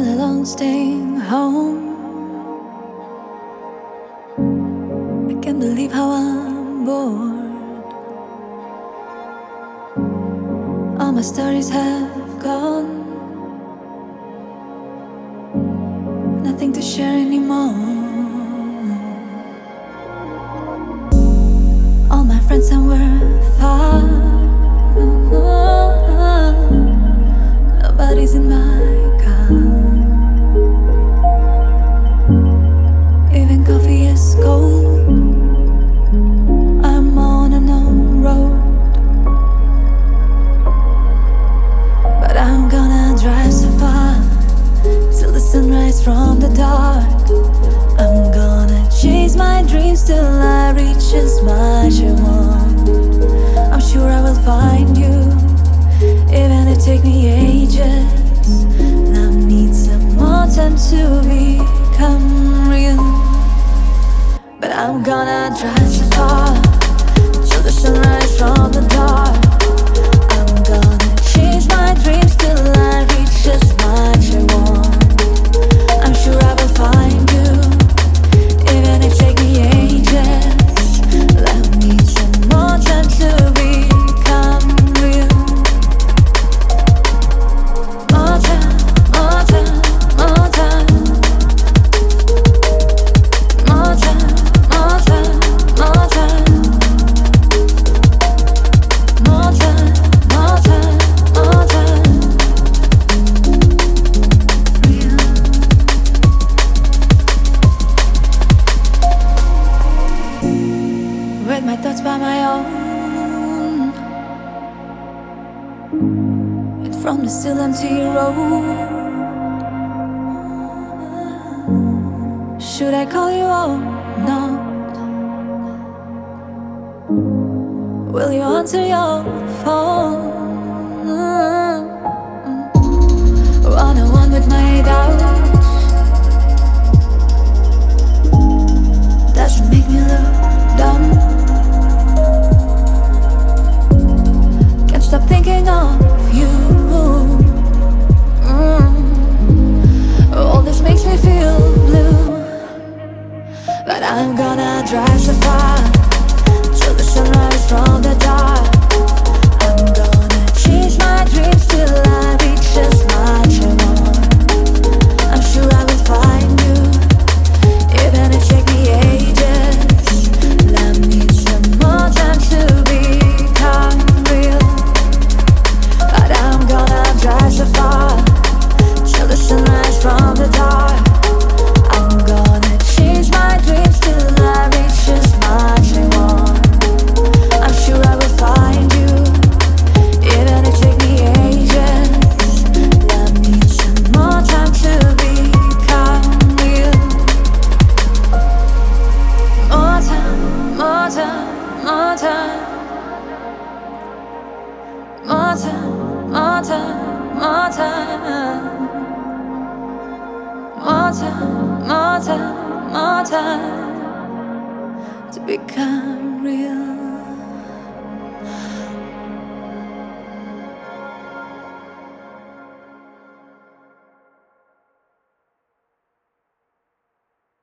all alone staying home. I can't believe how I'm bored. All my stories have gone, nothing to share anymore. rise from the dark. I'm gonna chase my dreams till I reach as much I want. I'm sure I will find you, even if it takes me ages. I need some more time to become real. But I'm gonna drive so far till the sunrise from the dark. from the still empty road. Should I call you or not? Will you answer your phone? time, more time, more time, my time, my time to become real.